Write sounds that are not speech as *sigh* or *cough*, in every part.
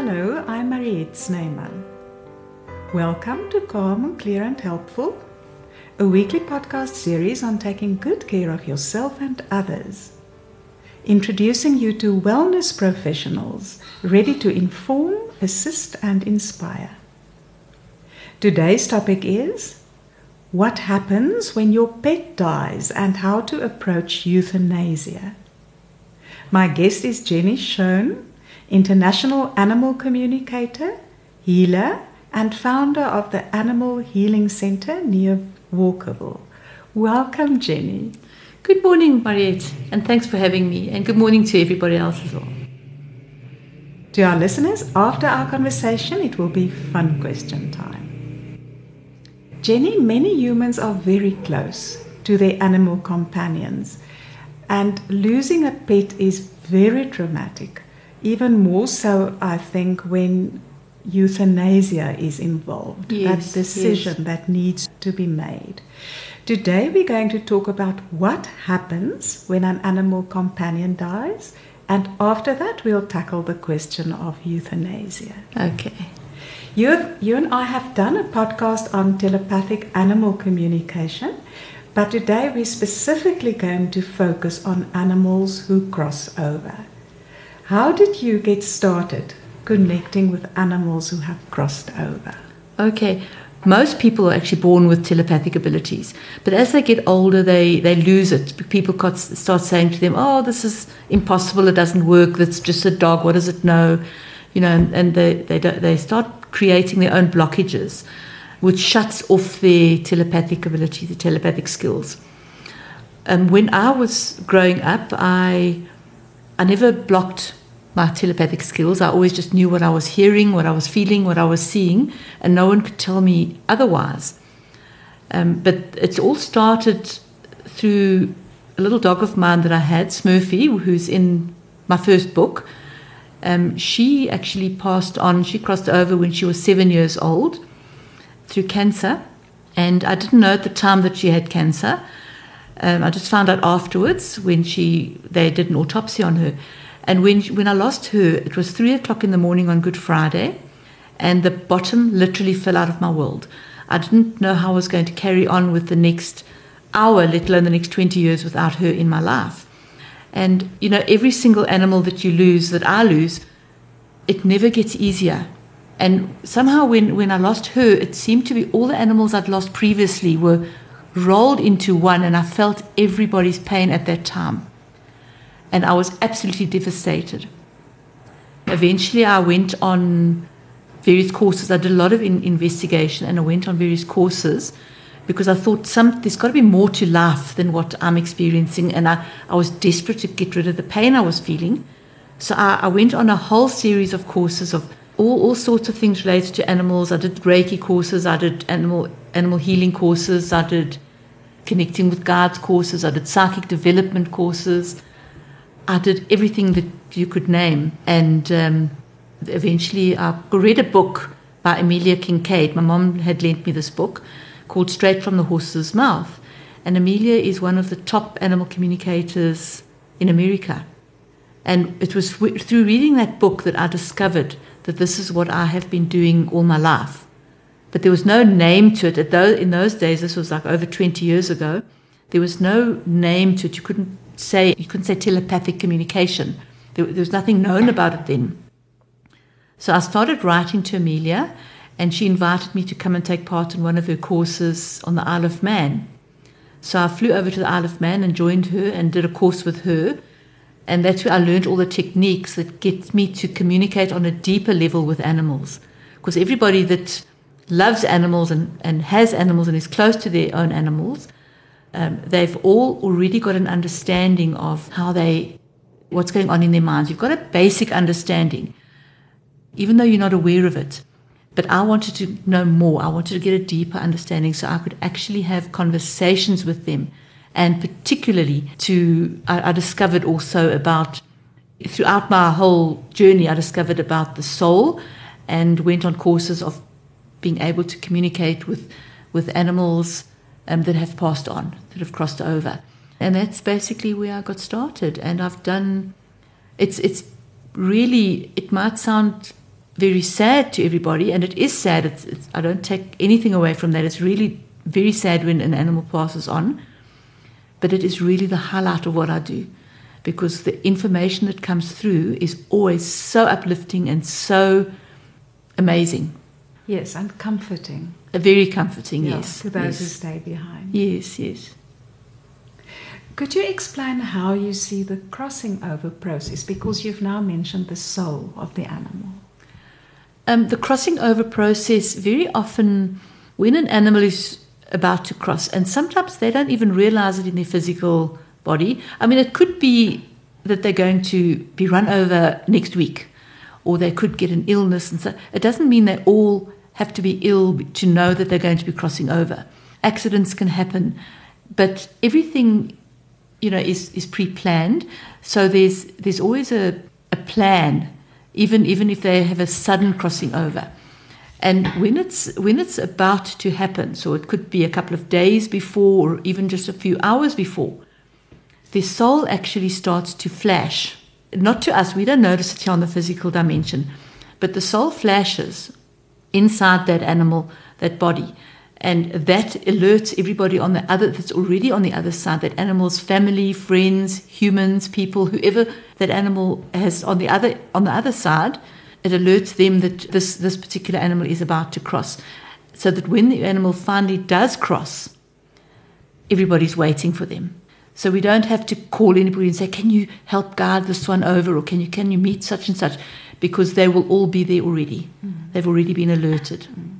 Hello, I'm Mariette Snyman. Welcome to Calm, Clear and Helpful, a weekly podcast series on taking good care of yourself and others. Introducing you to wellness professionals ready to inform, assist, and inspire. Today's topic is What happens when your pet dies and how to approach euthanasia. My guest is Jenny Shone, international animal communicator, healer, and founder of the Animal Healing Center near Walkerville. Welcome, Jenny. Good morning, Mariette, and thanks for having me, and good morning to everybody else as well. To our listeners, after our conversation, it will be fun question time. Jenny, many humans are very close to their animal companions, and losing a pet is very traumatic. Even more so, I think, when euthanasia is involved, Yes, that decision yes. that needs to be made. Today, we're going to talk about what happens when an animal companion dies, and after that, we'll tackle the question of euthanasia. Okay. You, have, you and I have done a podcast on telepathic animal communication, but today we're specifically going to focus on animals who cross over. How did you get started connecting with animals who have crossed over? Okay. Most people are actually born with telepathic abilities, but as they get older, they, they lose it. People start saying to them, "Oh, this is impossible. It doesn't work. That's just a dog. What does it know?" You know, and, and they they they start creating their own blockages, which shuts off their telepathic ability, the telepathic skills. Um, when I was growing up, I I never blocked my telepathic skills. I always just knew what I was hearing, what I was feeling, what I was seeing, and no one could tell me otherwise. Um, but it all started through a little dog of mine that I had, Smurfy, who's in my first book. Um, she actually passed on, she crossed over when she was seven years old through cancer. And I didn't know at the time that she had cancer. Um, I just found out afterwards when she they did an autopsy on her. And when when I lost her, it was three o'clock in the morning on Good Friday, and the bottom literally fell out of my world. I didn't know how I was going to carry on with the next hour, let alone the next twenty years without her in my life. And you know, every single animal that you lose, that I lose, it never gets easier. And somehow, when, when I lost her, it seemed to be all the animals I'd lost previously were rolled into one, and I felt everybody's pain at that time. And I was absolutely devastated. Eventually, I went on various courses. I did a lot of in- investigation, and I went on various courses because I thought some there's got to be more to life than what I'm experiencing, and I, I was desperate to get rid of the pain I was feeling. So I, I went on a whole series of courses of all, all sorts of things related to animals. I did Reiki courses, I did animal animal healing courses, I did connecting with guides courses, I did psychic development courses. I did everything that you could name. And um, eventually I read a book by Amelia Kinkade. My mom had lent me this book called Straight from the Horse's Mouth. And Amelia is one of the top animal communicators in America. And it was through reading that book that I discovered that this is what I have been doing all my life. But there was no name to it. In those days, this was like over 20 years ago, there was no name to it. You couldn't say, you couldn't say telepathic communication. There, there was nothing known about it then. So I started writing to Amelia, and she invited me to come and take part in one of her courses on the Isle of Man. So I flew over to the Isle of Man and joined her and did a course with her. And that's where I learned all the techniques that get me to communicate on a deeper level with animals. Because everybody that loves animals and, and has animals and is close to their own animals, um, they've all already got an understanding of how they, what's going on in their minds. You've got a basic understanding, even though you're not aware of it. But I wanted to know more. I wanted to get a deeper understanding so I could actually have conversations with them. And particularly to, I, I discovered also about, throughout my whole journey, I discovered about the soul and went on courses of being able to communicate with, with animals um, that have passed on, that have crossed over. And that's basically where I got started. And I've done, it's, it's really, it might sound very sad to everybody, and it is sad. It's, it's, I don't take anything away from that. It's really very sad when an animal passes on, but it is really the highlight of what I do because the information that comes through is always so uplifting and so amazing. Yes, and comforting. Very comforting, yeah, yes. To those yes. who stay behind. Yes, yes. Could you explain how you see the crossing over process? Because you've now mentioned the soul of the animal. Um, the crossing over process, very often when an animal is about to cross, and sometimes they don't even realize it in their physical body. I mean, it could be that they're going to be run over next week, or they could get an illness, and so it doesn't mean they all have to be ill to know that they're going to be crossing over. Accidents can happen, but everything, you know, is, is pre-planned. So there's there's always a, a plan, even even if they have a sudden crossing over. And when it's when it's about to happen, so it could be a couple of days before or even just a few hours before, the soul actually starts to flash. Not to us, we don't notice it here on the physical dimension, but the soul flashes inside that animal, that body. And that alerts everybody on the other that's already on the other side, that animal's family, friends, humans, people, whoever that animal has on the other on the other side, it alerts them that this, this particular animal is about to cross. So that when the animal finally does cross, everybody's waiting for them. So we don't have to call anybody and say, Can you help guide this one over? Or can you can you meet such and such? Because they will all be there already. Mm. They've already been alerted. Mm.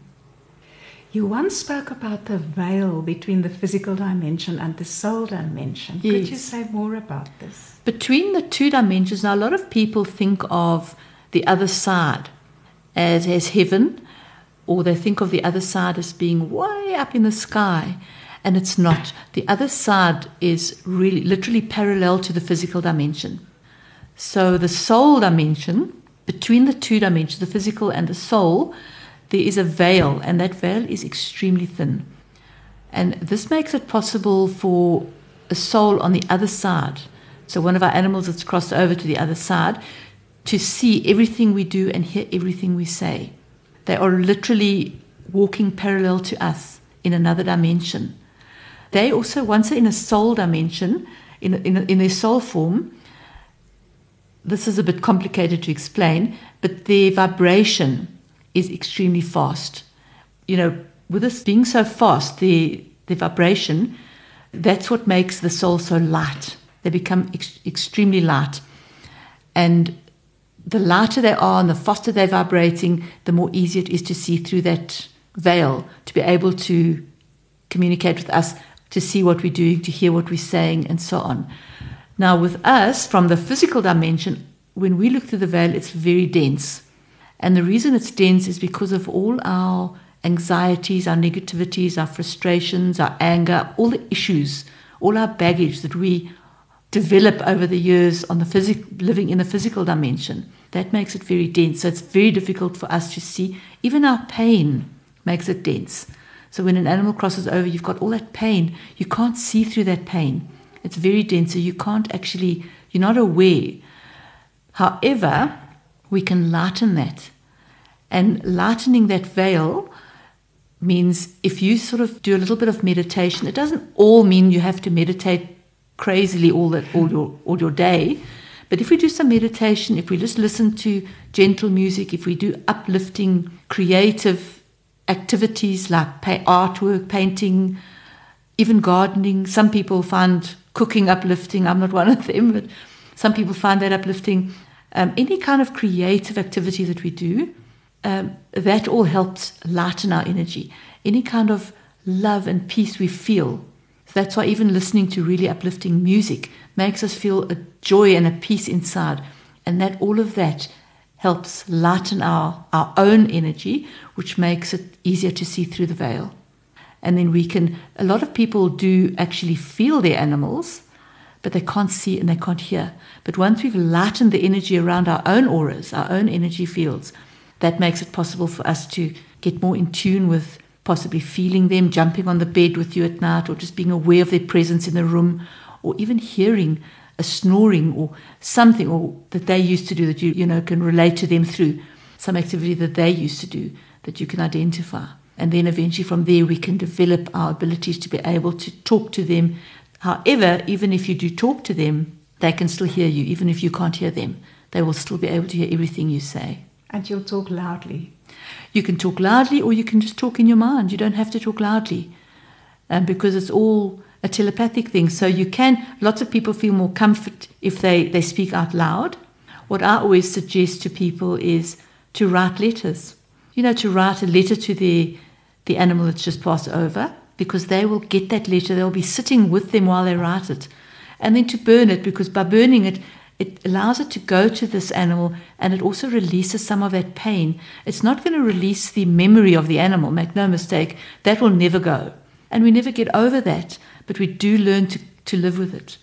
You once spoke about the veil between the physical dimension and the soul dimension. Yes. Could you say more about this? Between the two dimensions, now a lot of people think of the other side as, as heaven, or they think of the other side as being way up in the sky. And it's not. The other side is really literally parallel to the physical dimension. So the soul dimension, between the two dimensions, the physical and the soul, there is a veil, and that veil is extremely thin. And this makes it possible for a soul on the other side, so one of our animals that's crossed over to the other side, to see everything we do and hear everything we say. They are literally walking parallel to us in another dimension. They also, once they're in a soul dimension, in, in, in their soul form, this is a bit complicated to explain, but their vibration is extremely fast. You know, with this being so fast, the, the vibration, that's what makes the soul so light. They become ex- extremely light. And the lighter they are and the faster they're vibrating, the more easy it is to see through that veil, to be able to communicate with us, to see what we're doing, to hear what we're saying, and so on. Now, with us, from the physical dimension, when we look through the veil, it's very dense. And the reason it's dense is because of all our anxieties, our negativities, our frustrations, our anger, all the issues, all our baggage that we develop over the years on the physic, living in the physical dimension. That makes it very dense. So it's very difficult for us to see. Even our pain makes it dense. So when an animal crosses over, you've got all that pain. You can't see through that pain. It's very dense, so you can't actually, you're not aware. However, we can lighten that. And lightening that veil means if you sort of do a little bit of meditation, it doesn't all mean you have to meditate crazily all that all your all your day. But if we do some meditation, if we just listen to gentle music, if we do uplifting, creative activities like artwork, painting, even gardening, some people find cooking uplifting. I'm not one of them, but some people find that uplifting. Um, any kind of creative activity that we do, um, that all helps lighten our energy. Any kind of love and peace we feel that's why even listening to really uplifting music makes us feel a joy and a peace inside. And that all of that helps lighten our, our own energy, which makes it easier to see through the veil. And then we can, a lot of people do actually feel their animals, but they can't see and they can't hear. But once we've lightened the energy around our own auras, our own energy fields, that makes it possible for us to get more in tune with possibly feeling them jumping on the bed with you at night, or just being aware of their presence in the room, or even hearing a snoring or something or that they used to do that you you know can relate to them through. some activity that they used to do that you can identify. And then eventually from there, we can develop our abilities to be able to talk to them. However, even if you do talk to them, they can still hear you. Even if you can't hear them, they will still be able to hear everything you say. And you'll talk loudly. You can talk loudly or you can just talk in your mind. You don't have to talk loudly um, because it's all a telepathic thing. So you can, lots of people feel more comfort if they, they speak out loud. What I always suggest to people is to write letters. You know, to write a letter to the, the animal that's just passed over because they will get that letter. They'll be sitting with them while they write it. And then to burn it because by burning it, it allows it to go to this animal and it also releases some of that pain. It's not going to release the memory of the animal, make no mistake. That will never go. And we never get over that, but we do learn to, to live with it.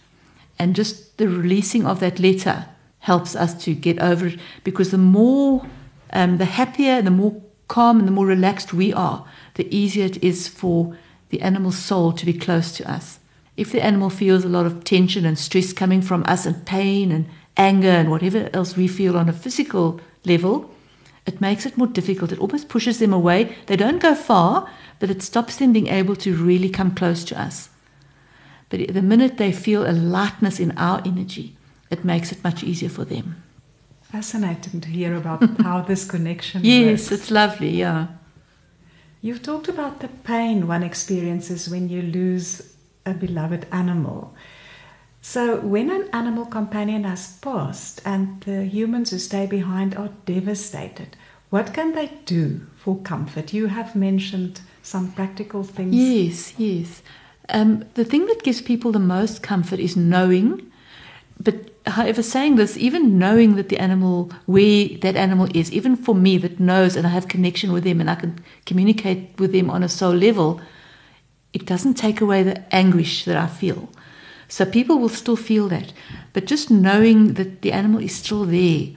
And just the releasing of that letter helps us to get over it because the more, um, the happier the more calm and the more relaxed we are, the easier it is for the animal's soul to be close to us. If the animal feels a lot of tension and stress coming from us and pain and anger and whatever else we feel on a physical level, it makes it more difficult. It almost pushes them away. They don't go far, but it stops them being able to really come close to us. But the minute they feel a lightness in our energy, it makes it much easier for them. Fascinating to hear about *laughs* how this connection Yes, works. it's lovely, yeah. You've talked about the pain one experiences when you lose a beloved animal. So, when an animal companion has passed and the humans who stay behind are devastated, what can they do for comfort? You have mentioned some practical things. Yes, yes. Um, the thing that gives people the most comfort is knowing. But however, saying this, even knowing that the animal, where that animal is, even for me that knows and I have connection with them and I can communicate with them on a soul level, it doesn't take away the anguish that I feel. So people will still feel that. But just knowing that the animal is still there,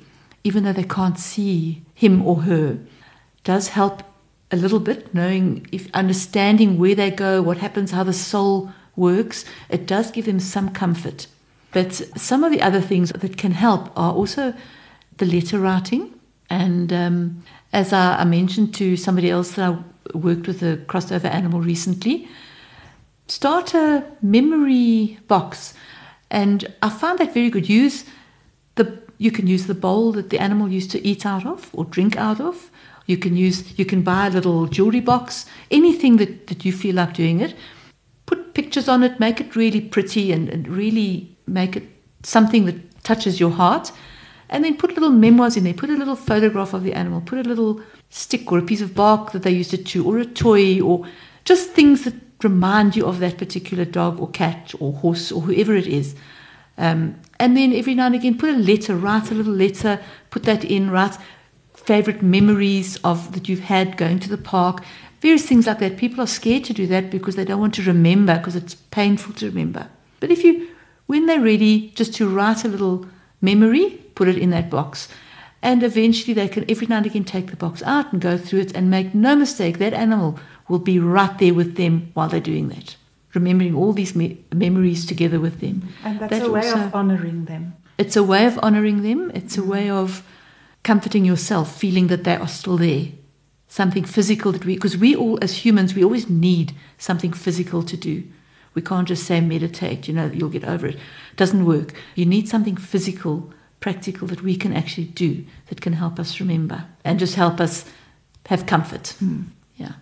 even though they can't see him or her, does help a little bit, knowing if understanding where they go, what happens, how the soul works, it does give them some comfort. But some of the other things that can help are also the letter writing. And um, as I, I mentioned to somebody else that I worked with a crossover animal recently, start a memory box. And I found that very good. Use the you can use the bowl that the animal used to eat out of or drink out of. You can use you can buy a little jewelry box, anything that, that you feel like doing it. Put pictures on it, make it really pretty and, and really make it something that touches your heart. And then put little memoirs in there, put a little photograph of the animal, put a little stick or a piece of bark that they used to chew, or a toy, or just things that remind you of that particular dog or cat or horse or whoever it is. Um, and then every now and again, put a letter, write a little letter, put that in, write favorite memories of that you've had going to the park, various things like that. People are scared to do that because they don't want to remember because it's painful to remember. But if you, when they're ready, just to write a little memory, put it in that box. And eventually they can every now and again take the box out and go through it and make no mistake, that animal will be right there with them while they're doing that, remembering all these me- memories together with them. And that's That a way also- of honoring them. It's a way of honoring them, it's a mm. way of comforting yourself, feeling that they are still there. Something physical that we, because we all, as humans, we always need something physical to do. We can't just say meditate, you know, you'll get over it. It doesn't work. You need something physical, practical that we can actually do that can help us remember and just help us have comfort. Hmm. Yeah.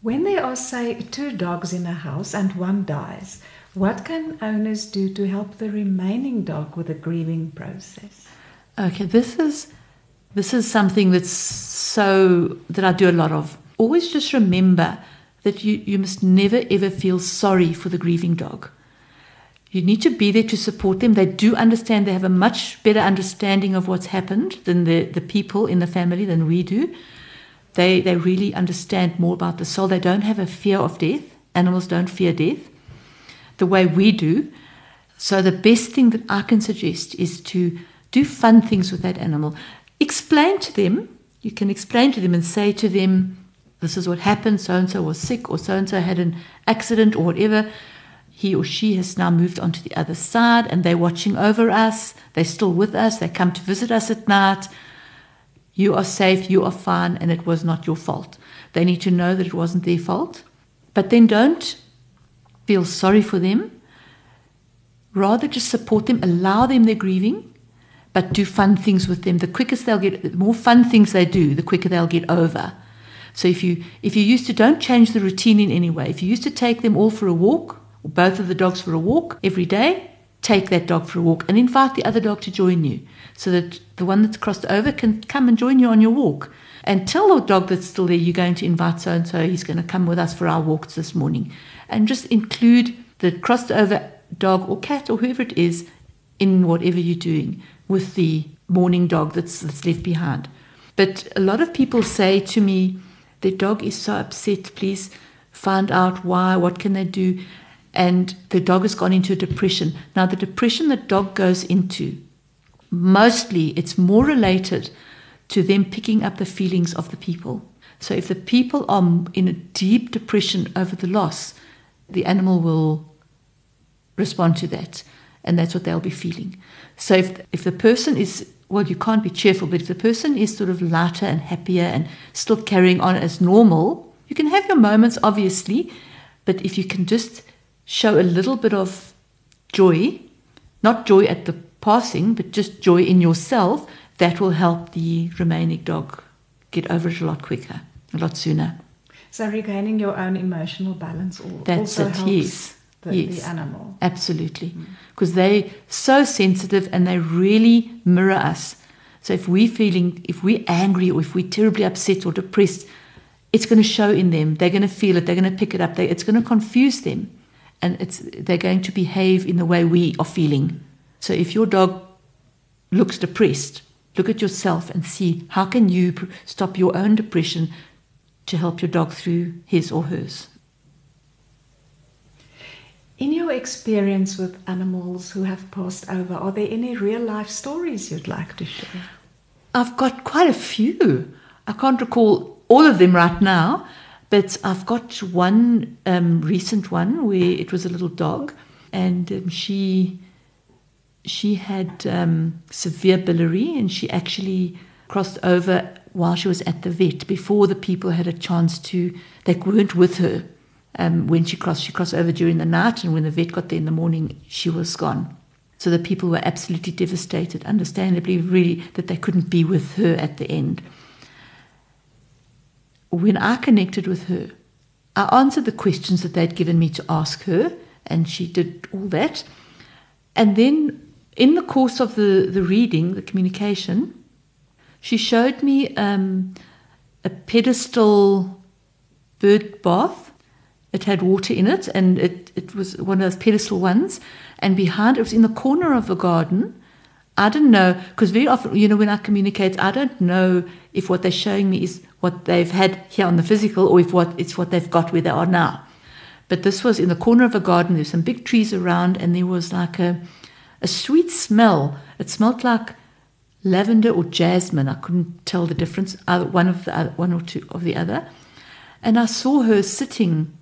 When there are, say, two dogs in a house and one dies, what can owners do to help the remaining dog with the grieving process? Okay, this is this is something that's so that I do a lot of. Always just remember that you, you must never ever feel sorry for the grieving dog. You need to be there to support them. They do understand, they have a much better understanding of what's happened than the, the people in the family than we do. They, they really understand more about the soul. They don't have a fear of death. Animals don't fear death the way we do. So, the best thing that I can suggest is to do fun things with that animal. Explain to them, you can explain to them and say to them, This is what happened, so and so was sick, or so and so had an accident, or whatever. He or she has now moved on to the other side and they're watching over us. They're still with us. They come to visit us at night. You are safe, you are fine, and it was not your fault. They need to know that it wasn't their fault. But then don't feel sorry for them. Rather, just support them, allow them their grieving, but do fun things with them. The quickest they'll get, the more fun things they do, the quicker they'll get over. So if you if you used to don't change the routine in any way. If you used to take them all for a walk, or both of the dogs for a walk every day, take that dog for a walk and invite the other dog to join you, so that the one that's crossed over can come and join you on your walk. And tell the dog that's still there you're going to invite so and so. He's going to come with us for our walks this morning, and just include the crossed over dog or cat or whoever it is in whatever you're doing with the mourning dog that's, that's left behind. But a lot of people say to me, the dog is so upset, please find out why, what can they do? And the dog has gone into depression. Now, the depression the dog goes into, mostly it's more related to them picking up the feelings of the people. So if the people are in a deep depression over the loss, the animal will respond to that, and that's what they'll be feeling. So if if the person is well, you can't be cheerful, but if the person is sort of lighter and happier and still carrying on as normal, you can have your moments, obviously, but if you can just show a little bit of joy, not joy at the passing, but just joy in yourself, that will help the remaining dog get over it a lot quicker, a lot sooner. So regaining your own emotional balance That's also it, helps yes. the, yes. the animal. Absolutely. Mm. Because they're so sensitive and they really mirror us. So if we're feeling, if we're angry or if we're terribly upset or depressed, it's going to show in them. They're going to feel it. They're going to pick it up. They, it's going to confuse them. And it's, they're going to behave in the way we are feeling. So if your dog looks depressed, look at yourself and see how can you stop your own depression to help your dog through his or hers. In your experience with animals who have passed over, are there any real life stories you'd like to share? I've got quite a few. I can't recall all of them right now, but I've got one um, recent one where it was a little dog, and um, she she had um, severe biliary, and she actually crossed over while she was at the vet before the people had a chance to. They weren't with her um, when she crossed. She crossed over during the night, and when the vet got there in the morning, she was gone. So the people were absolutely devastated, understandably, really, that they couldn't be with her at the end. When I connected with her, I answered the questions that they'd given me to ask her, and she did all that. And then, in the course of the, the reading, the communication, she showed me um, a pedestal bird bath. It had water in it, and it, it was one of those pedestal ones. And behind it was in the corner of the garden. I didn't know, because very often, you know, when I communicate, I don't know if what they're showing me is what they've had here on the physical or if what it's what they've got where they are now. But this was in the corner of a garden. There's some big trees around, and there was like a, a sweet smell. It smelled like lavender or jasmine. I couldn't tell the difference. One of the other, one or two of the other. And I saw her sitting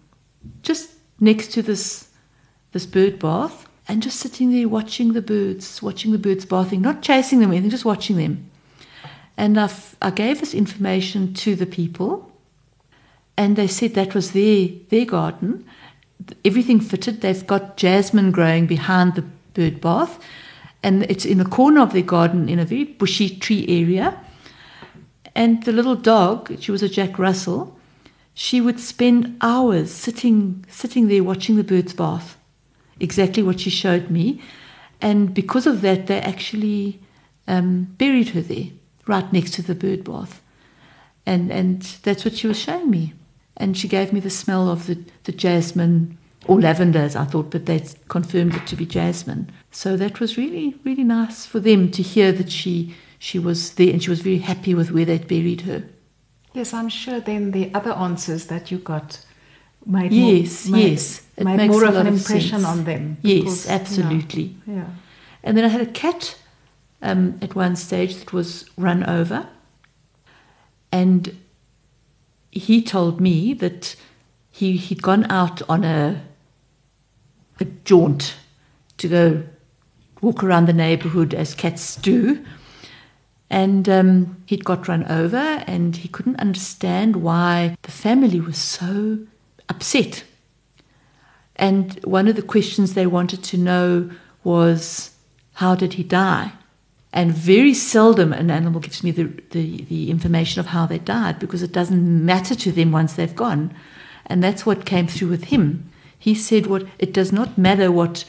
just next to this this bird bath and just sitting there watching the birds, watching the birds bathing, not chasing them or anything, just watching them. And I, I gave this information to the people, and they said that was their, their garden. Everything fitted. They've got jasmine growing behind the bird bath, and it's in the corner of their garden in a very bushy tree area. And the little dog, she was a Jack Russell, she would spend hours sitting, sitting there watching the birds bath exactly what she showed me. And because of that, they actually um, buried her there, right next to the bird bath. And, and that's what she was showing me. And she gave me the smell of the, the jasmine or lavender, as I thought, but they confirmed it to be jasmine. So that was really, really nice for them to hear that she, she was there and she was very happy with where they'd buried her. Yes, I'm sure then the other answers that you got made yes, more, made, yes, it made makes more of an impression sense. on them. Yes, because, you know, absolutely. yeah. And then I had a cat um, at one stage that was run over. And he told me that he, he'd gone out on a, a jaunt to go walk around the neighborhood as cats do. And um, he'd got run over, and he couldn't understand why the family was so upset. And one of the questions they wanted to know was, How did he die? And very seldom an animal gives me the, the, the, information of how they died because it doesn't matter to them once they've gone. And that's what came through with him. He said, what, It does not matter what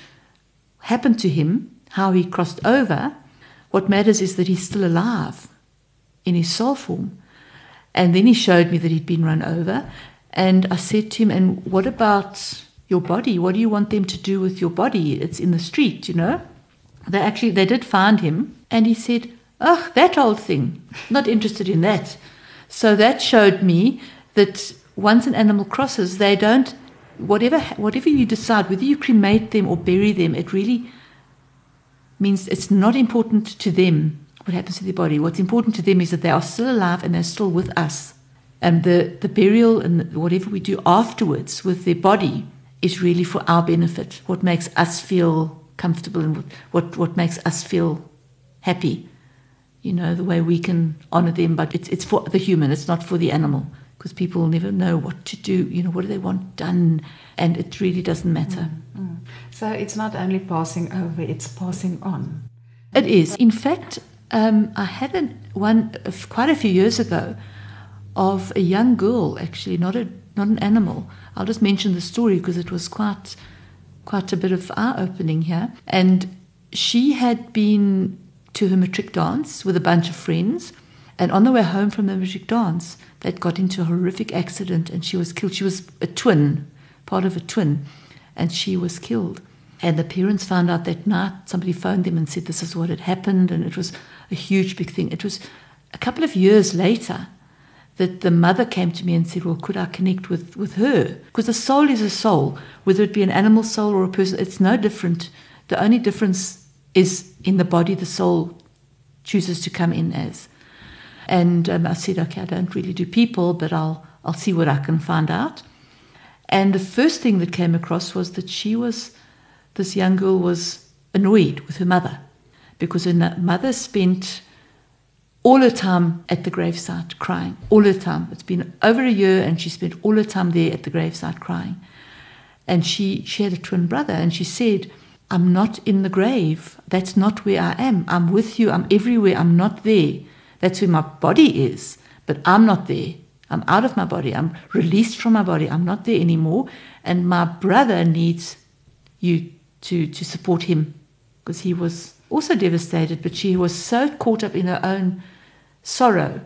happened to him, how he crossed over. What matters is that he's still alive in his soul form. And then he showed me that he'd been run over. And I said to him, And what about your body? What do you want them to do with your body? It's in the street, you know? They actually they did find him and he said, Oh, that old thing. Not interested in that. So that showed me that once an animal crosses, they don't whatever whatever you decide, whether you cremate them or bury them, it really means it's not important to them what happens to their body. What's important to them is that they are still alive and they're still with us. And the, the burial and whatever we do afterwards with their body is really for our benefit, what makes us feel comfortable and what, what, makes us feel happy. You know, the way we can honor them, but it's, it's for the human, it's not for the animal because people never know what to do. You know, what do they want done? And it really doesn't matter. Mm. So it's not only passing over, it's passing on. It is. In fact, um, I had an, one quite a few years ago of a young girl, actually, not a not an animal. I'll just mention the story because it was quite quite a bit of eye opening here. And she had been to her matric dance with a bunch of friends. And on the way home from the matric dance, they'd got into a horrific accident and she was killed. She was a twin, part of a twin, and she was killed. And the parents found out that night, somebody phoned them and said this is what had happened, and it was a huge big thing. It was a couple of years later that the mother came to me and said, Well, could I connect with, with her? Because a soul is a soul, whether it be an animal soul or a person, it's no different. The only difference is in the body the soul chooses to come in as. And um, I said, Okay, I don't really do people, but I'll, I'll see what I can find out. And the first thing that came across was that she was, this young girl was annoyed with her mother because her mother spent all her time at the gravesite crying, all her time. It's been over a year and she spent all her time there at the gravesite crying. And she, she had a twin brother and she said, I'm not in the grave. That's not where I am. I'm with you. I'm everywhere. I'm not there. That's where my body is, but I'm not there. I'm out of my body. I'm released from my body. I'm not there anymore. And my brother needs you to, to support him because he was also devastated, but she was so caught up in her own sorrow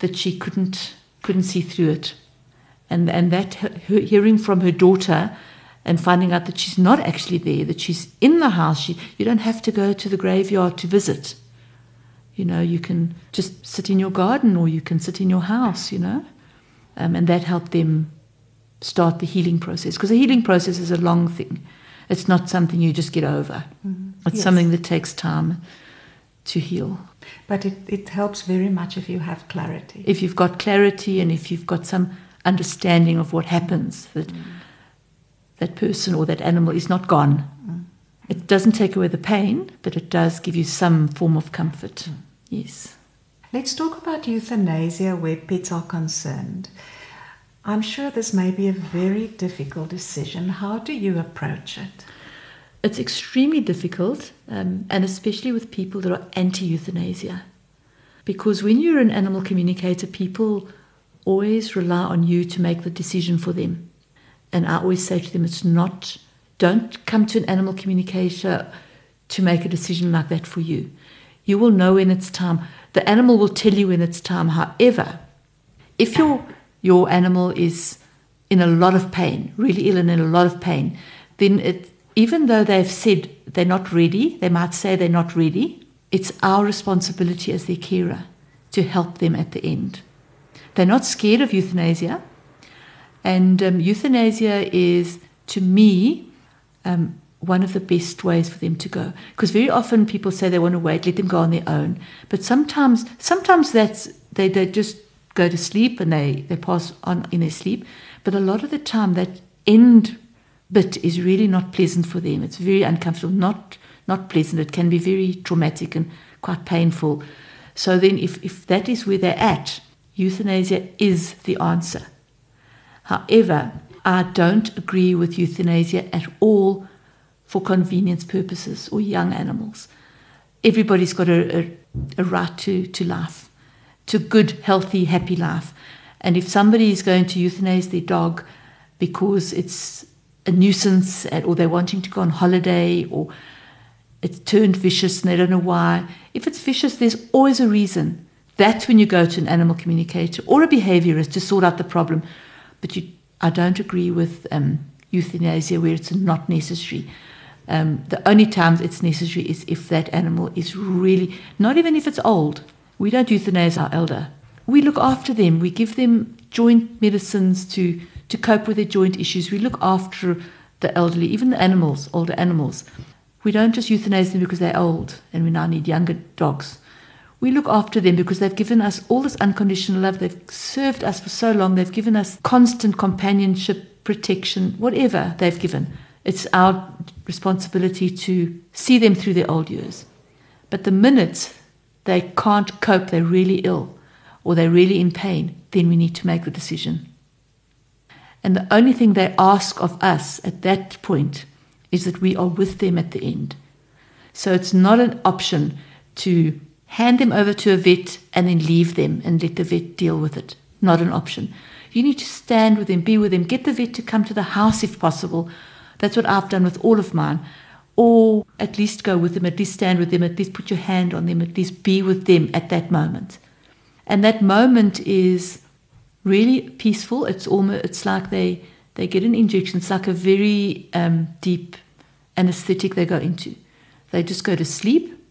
that she couldn't couldn't see through it, and and that her, hearing from her daughter and finding out that she's not actually there, that she's in the house. She, you don't have to go to the graveyard to visit. You know, you can just sit in your garden or you can sit in your house. You know, um, and that helped them start the healing process because the healing process is a long thing. It's not something you just get over. Mm-hmm. It's yes. something that takes time to heal. But it, it helps very much if you have clarity. If you've got clarity and if you've got some understanding of what happens, that mm. that person or that animal is not gone. Mm. It doesn't take away the pain, but it does give you some form of comfort. Mm. Yes. Let's talk about euthanasia where pets are concerned. I'm sure this may be a very difficult decision. How do you approach it? It's extremely difficult, um, and especially with people that are anti euthanasia. Because when you're an animal communicator, people always rely on you to make the decision for them. And I always say to them, it's not, don't come to an animal communicator to make a decision like that for you. You will know when it's time. The animal will tell you when it's time. However, if your, your animal is in a lot of pain, really ill and in a lot of pain, then it, even though they've said they're not ready, they might say they're not ready, it's our responsibility as their carer to help them at the end. They're not scared of euthanasia, and um, euthanasia is, to me, um, one of the best ways for them to go. Because very often people say they want to wait, let them go on their own. But sometimes, sometimes that's they, they just go to sleep and they, they pass on in their sleep. But a lot of the time, that end bit is really not pleasant for them. It's very uncomfortable, not not pleasant. It can be very traumatic and quite painful. So then, if, if that is where they're at, euthanasia is the answer. However, I don't agree with euthanasia at all for convenience purposes or young animals. Everybody's got a, a, a right to, to life, to good, healthy, happy life. And if somebody is going to euthanize their dog because it's a nuisance or they're wanting to go on holiday or it's turned vicious and they don't know why, if it's vicious, there's always a reason. That's when you go to an animal communicator or a behaviorist to sort out the problem. But you, I don't agree with um, euthanasia where it's not necessary. Um, the only times it's necessary is if that animal is really, not even if it's old. We don't euthanize our elder we look after them. We give them joint medicines to, to cope with their joint issues. We look after the elderly, even the animals, older animals. We don't just euthanize them because they're old and we now need younger dogs. We look after them because they've given us all this unconditional love. They've served us for so long. They've given us constant companionship, protection, whatever they've given. It's our responsibility to see them through their old years. But the minute they can't cope, they're really ill, or they're really in pain, then we need to make the decision. And the only thing they ask of us at that point is that we are with them at the end. So it's not an option to hand them over to a vet and then leave them and let the vet deal with it. Not an option. You need to stand with them, be with them, get the vet to come to the house if possible. That's what I've done with all of mine. Or at least go with them, at least stand with them, at least put your hand on them, at least be with them at that moment. And that moment is really peaceful. It's almost it's like they they get an injection. It's like a very um, deep anesthetic they go into. They just go to sleep,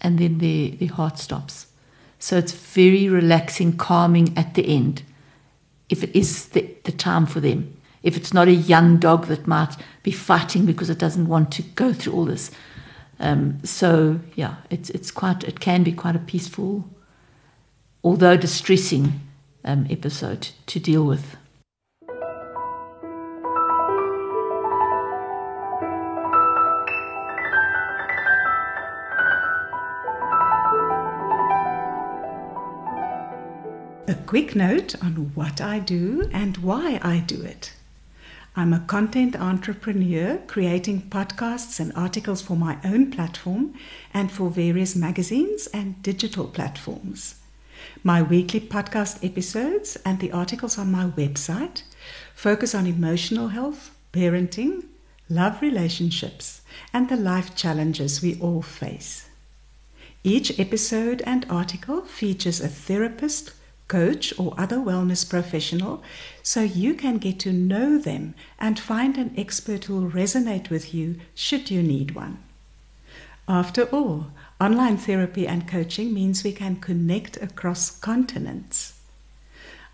and then their their heart stops. So it's very relaxing, calming at the end. If it is the, the time for them, if it's not a young dog that might be fighting because it doesn't want to go through all this. Um, so yeah, it's it's quite it can be quite a peaceful although distressing um, episode to deal with. A quick note on what I do and why I do it. I'm a content entrepreneur creating podcasts and articles for my own platform and for various magazines and digital platforms. My weekly podcast episodes and the articles on my website focus on emotional health, parenting, love relationships, and the life challenges we all face. Each episode and article features a therapist, coach, or other wellness professional so you can get to know them and find an expert who will resonate with you should you need one. After all, Online therapy and coaching means we can connect across continents.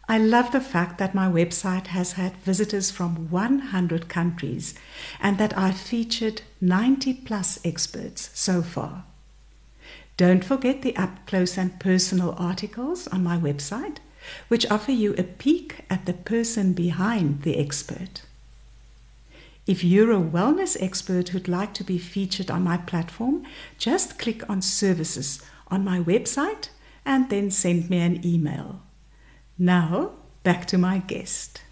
I love the fact that my website has had visitors from 100 countries and that I've featured 90 plus experts so far. Don't forget the up close and personal articles on my website, which offer you a peek at the person behind the expert. If you're a wellness expert who'd like to be featured on my platform, just click on services on my website and then send me an email. Now, back to my guest.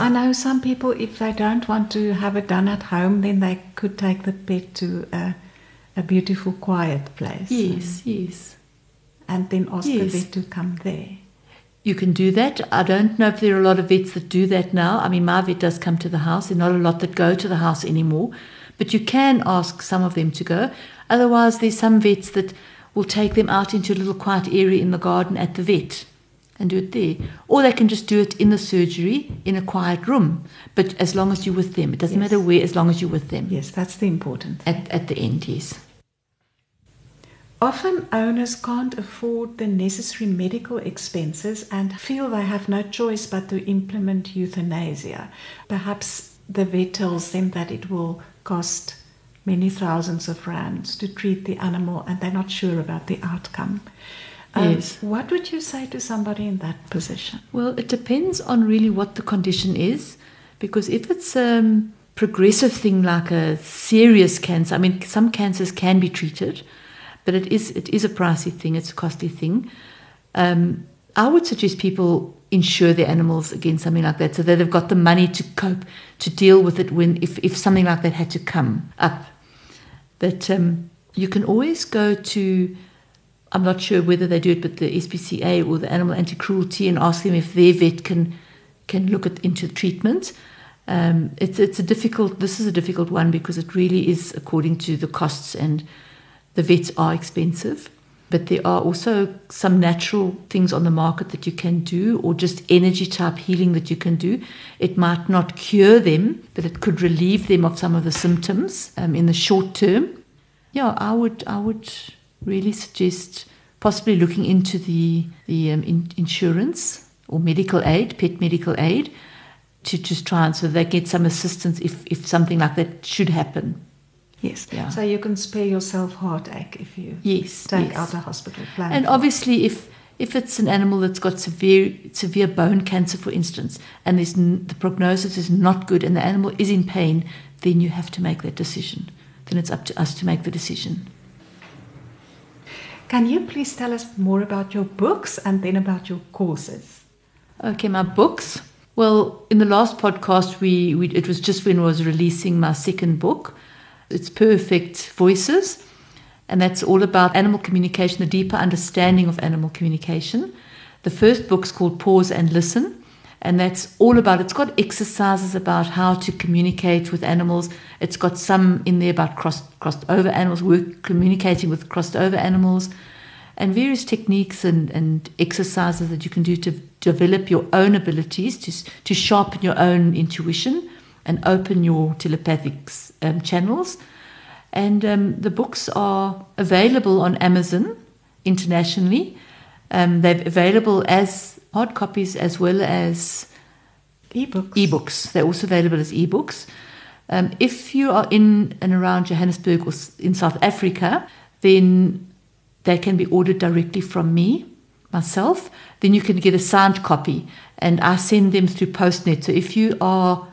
I know some people, if they don't want to have it done at home, then they could take the pet to a a beautiful, quiet place. Yes, yes. And then ask yes. the vet to come there. You can do that. I don't know if there are a lot of vets that do that now. I mean, my vet does come to the house. There are not a lot that go to the house anymore. But you can ask some of them to go. Otherwise, there's some vets that will take them out into a little quiet area in the garden at the vet and do it there. Or they can just do it in the surgery in a quiet room. But as long as you're with them, it doesn't yes. matter where, as long as you're with them. Yes, that's the important. At, at the end, yes. Often owners can't afford the necessary medical expenses and feel they have no choice but to implement euthanasia. Perhaps the vet tells them that it will cost many thousands of rands to treat the animal and they're not sure about the outcome. Um, yes. What would you say to somebody in that position? Well, it depends on really what the condition is, Because if it's a um, progressive thing like a serious cancer, I mean, some cancers can be treated, but it is it is a pricey thing. It's a costly thing. Um, I would suggest people insure their animals against something like that, so that they've got the money to cope to deal with it when if if something like that had to come up. But um, you can always go to I'm not sure whether they do it, but the SPCA or the Animal Anti Cruelty, and ask them if their vet can can look at into treatment. Um, it's it's a difficult. This is a difficult one because it really is according to the costs, and the vets are expensive. But there are also some natural things on the market that you can do, or just energy type healing that you can do. It might not cure them, but it could relieve them of some of the symptoms um, in the short term. Yeah, I would I would really suggest possibly looking into the the um, in, insurance or medical aid, pet medical aid, to just try and so they get some assistance if if something like that should happen. Yes. Yeah. So you can spare yourself heartache if you yes, take yes. out a hospital plan. And obviously, if if it's an animal that's got severe severe bone cancer, for instance, and there's n- the prognosis is not good, and the animal is in pain, then you have to make that decision. Then it's up to us to make the decision. Can you please tell us more about your books and then about your courses? Okay, my books. Well, in the last podcast, we, we it was just when I was releasing my second book. It's Perfect Voices, and that's all about animal communication, the deeper understanding of animal communication. The first book's called Pause and Listen, and that's all about it's got exercises about how to communicate with animals. It's got some in there about crossed crossed over animals work communicating with crossed over animals and various techniques and, and exercises that you can do to develop your own abilities to, to sharpen your own intuition and open your telepathic um, channels. And um, the books are available on amazon internationally. Um, they're available as hard copies as well as ebooks. Ebooks. They're also available as ebooks. Um, if you are in and around Johannesburg or in South Africa, then they can be ordered directly from me, myself. Then you can get a signed copy, and I send them through Postnet. So if you are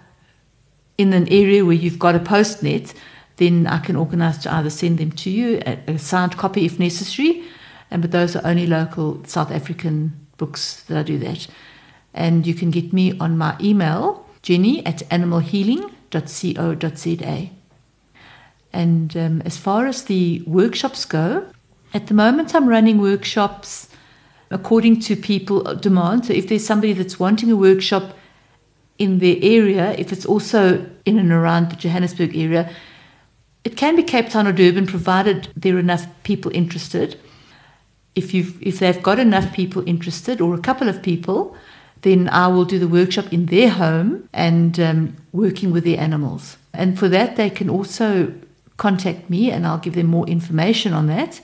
in an area where you've got a Postnet, then I can organize to either send them to you, a, a signed copy if necessary, and but those are only local South African books that I do that. And you can get me on my email, jenny at animalhealing.co.za. And um, as far as the workshops go, at the moment I'm running workshops according to people demand. So if there's somebody that's wanting a workshop in their area, if it's also in and around the Johannesburg area, it can be Cape Town or Durban, provided there are enough people interested if you if they've got enough people interested or a couple of people, then I will do the workshop in their home and um, working with the animals. And for that, they can also contact me, and I'll give them more information on that.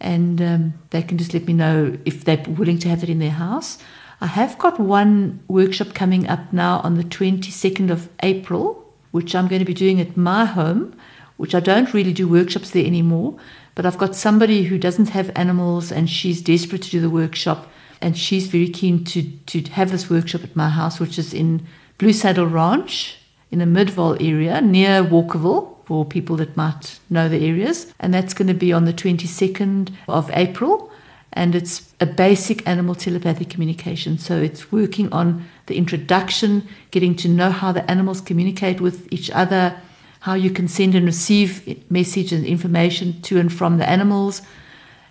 And um, they can just let me know if they're willing to have it in their house. I have got one workshop coming up now on the 22nd of April, which I'm going to be doing at my home, which I don't really do workshops there anymore. But I've got somebody who doesn't have animals and she's desperate to do the workshop and she's very keen to, to have this workshop at my house, which is in Blue Saddle Ranch in the Midvaal area near Walkerville for people that might know the areas. And that's going to be on the 22nd of April. And it's a basic animal telepathic communication. So it's working on the introduction, getting to know how the animals communicate with each other, how you can send and receive message and information to and from the animals.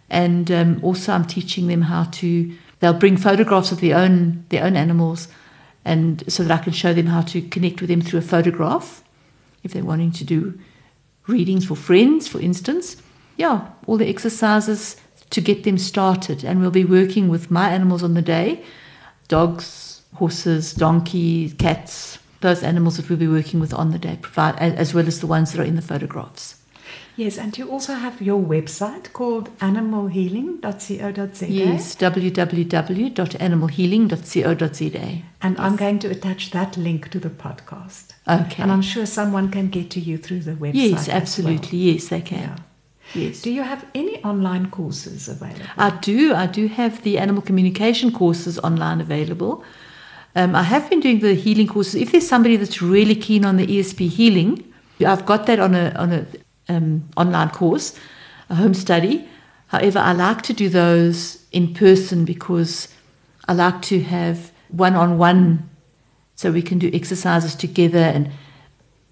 And um, also, I'm teaching them how to. They'll bring photographs of their own their own animals, and so that I can show them how to connect with them through a photograph. If they're wanting to do readings for friends, for instance, yeah, all the exercises to get them started. And we'll be working with my animals on the day: dogs, horses, donkeys, cats, those animals that we'll be working with on the day, provide, as well as the ones that are in the photographs. Yes, and you also have your website called animalhealing.co.za. Yes, www.animalhealing.co.za. And yes. I'm going to attach that link to the podcast. Okay. And I'm sure someone can get to you through the website. Yes, absolutely. Well. Yes, they can. Yeah. Yes. Do you have any online courses available? I do. I do have the animal communication courses online available. Um, I have been doing the healing courses. If there's somebody that's really keen on the ESP healing, I've got that on a on a um, online course, a home study. However, I like to do those in person because I like to have one on one, so we can do exercises together and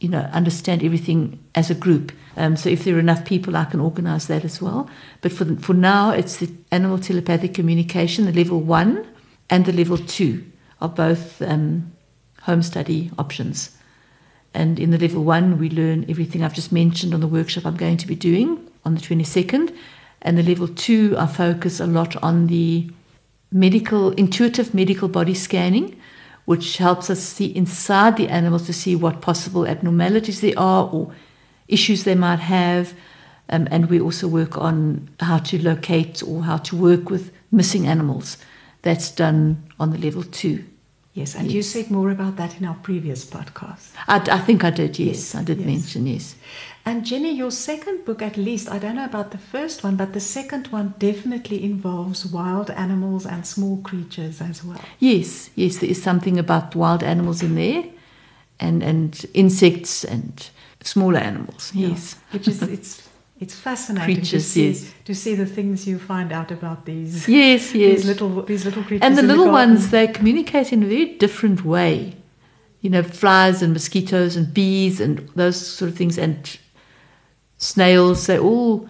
you know understand everything as a group. Um, so if there are enough people, I can organise that as well. But for for now, it's the animal telepathic communication, the level one and the level two are both um, home study options. And in the level one, we learn everything I've just mentioned on the workshop I'm going to be doing on the 22nd. And the level two, I focus a lot on the medical, intuitive medical body scanning, which helps us see inside the animals to see what possible abnormalities there are or issues they might have. Um, and we also work on how to locate or how to work with missing animals. That's done on the level two. Yes, and yes. you said more about that in our previous podcast. I, I think I did, yes. yes I did yes. mention, yes. And Jenny, your second book, at least, I don't know about the first one, but the second one definitely involves wild animals and small creatures as well. Yes, yes, there is something about wild animals in there and, and insects and smaller animals, yes. Yeah, which is, it's *laughs* it's fascinating creatures, to see yes. to see the things you find out about these. Yes, yes. These little these little creatures. And the little the ones they communicate in a very different way. You know, flies and mosquitoes and bees and those sort of things and snails, they all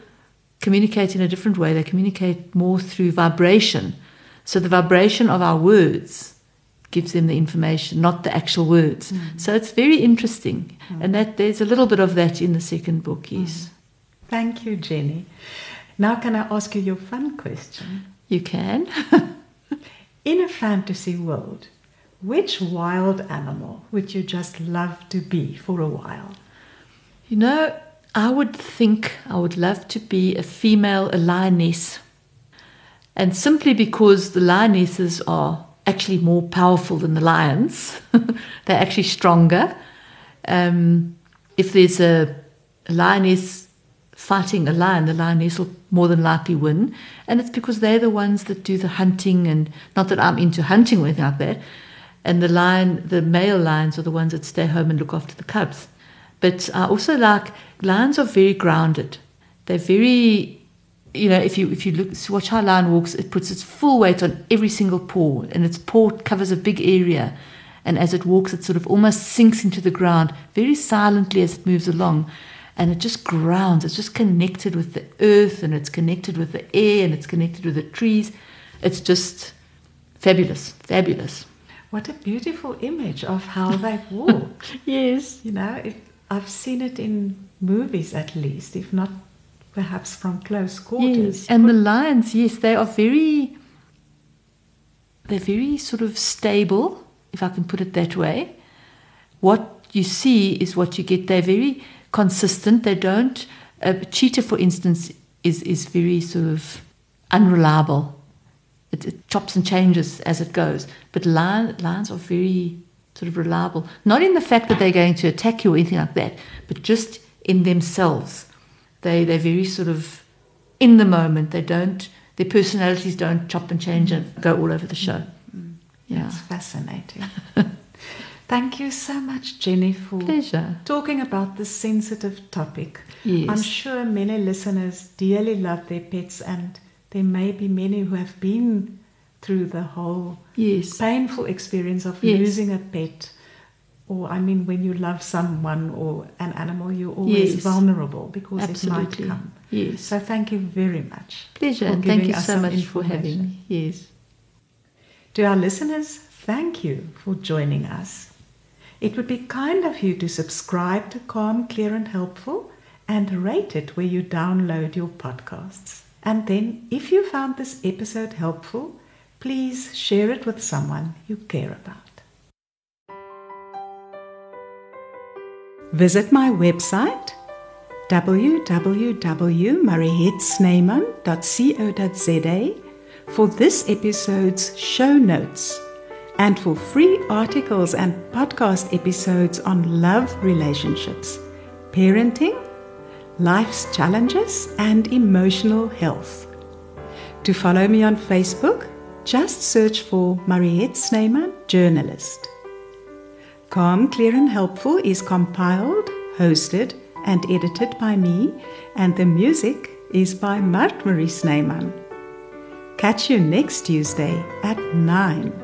communicate in a different way. They communicate more through vibration. So the vibration of our words gives them the information, not the actual words. Mm. So it's very interesting. Mm. And that there's a little bit of that in the second book, yes. Mm. Thank you, Jenny. Now, can I ask you your fun question? You can. *laughs* In a fantasy world, which wild animal would you just love to be for a while? You know, I would think I would love to be a female, a lioness. And simply because the lionesses are actually more powerful than the lions, *laughs* they're actually stronger. Um, if there's a, a lioness fighting a lion, the lioness will more than likely win. And it's because they're the ones that do the hunting, and not that I'm into hunting or anything like that. And the lion, the male lions, are the ones that stay home and look after the cubs. But I also like lions are very grounded. They're very, you know, if you if you look watch how a lion walks, it puts its full weight on every single paw, and its paw covers a big area. And as it walks, it sort of almost sinks into the ground very silently as it moves along and it just grounds. It's just connected with the earth and it's connected with the air and it's connected with the trees. It's just fabulous, fabulous. What a beautiful image of how *laughs* they walk. yes. You know, if, I've seen it in movies at least, if not perhaps from close quarters. Yes. And the lions, yes, they are very, they're very sort of stable, if I can put it that way. What you see is what you get. They're very consistent. They don't. A cheetah, for instance, is is very sort of unreliable. It, it chops and changes as it goes. But lion, lions are very sort of reliable. Not in the fact that they're going to attack you or anything like that, but just in themselves. They they're very sort of in the moment. They don't. Their personalities don't chop and change and go all over the show. Mm-hmm. Yeah, it's fascinating. *laughs* Thank you so much, Jenny, for Pleasure. talking about this sensitive topic. Yes. I'm sure many listeners dearly love their pets, and there may be many who have been through the whole yes. painful experience of yes. losing a pet. Or, I mean, when you love someone or an animal, you're always yes. vulnerable because Absolutely. it might come. Yes. So, thank you very much. Pleasure, and thank you so much for having me. Yes. To our listeners, thank you for joining us. It would be kind of you to subscribe to Calm, Clear and Helpful and rate it where you download your podcasts. And then, if you found this episode helpful, please share it with someone you care about. Visit my website www.mariettesnyman.co.za for this episode's show notes and for free articles and podcast episodes on love relationships, parenting, life's challenges, and emotional health. To follow me on Facebook, Just search for Mariette Snyman, journalist. Calm, Clear and Helpful is compiled, hosted, and edited by me, and the music is by Mart Marie Snyman. Catch you next Tuesday at 9.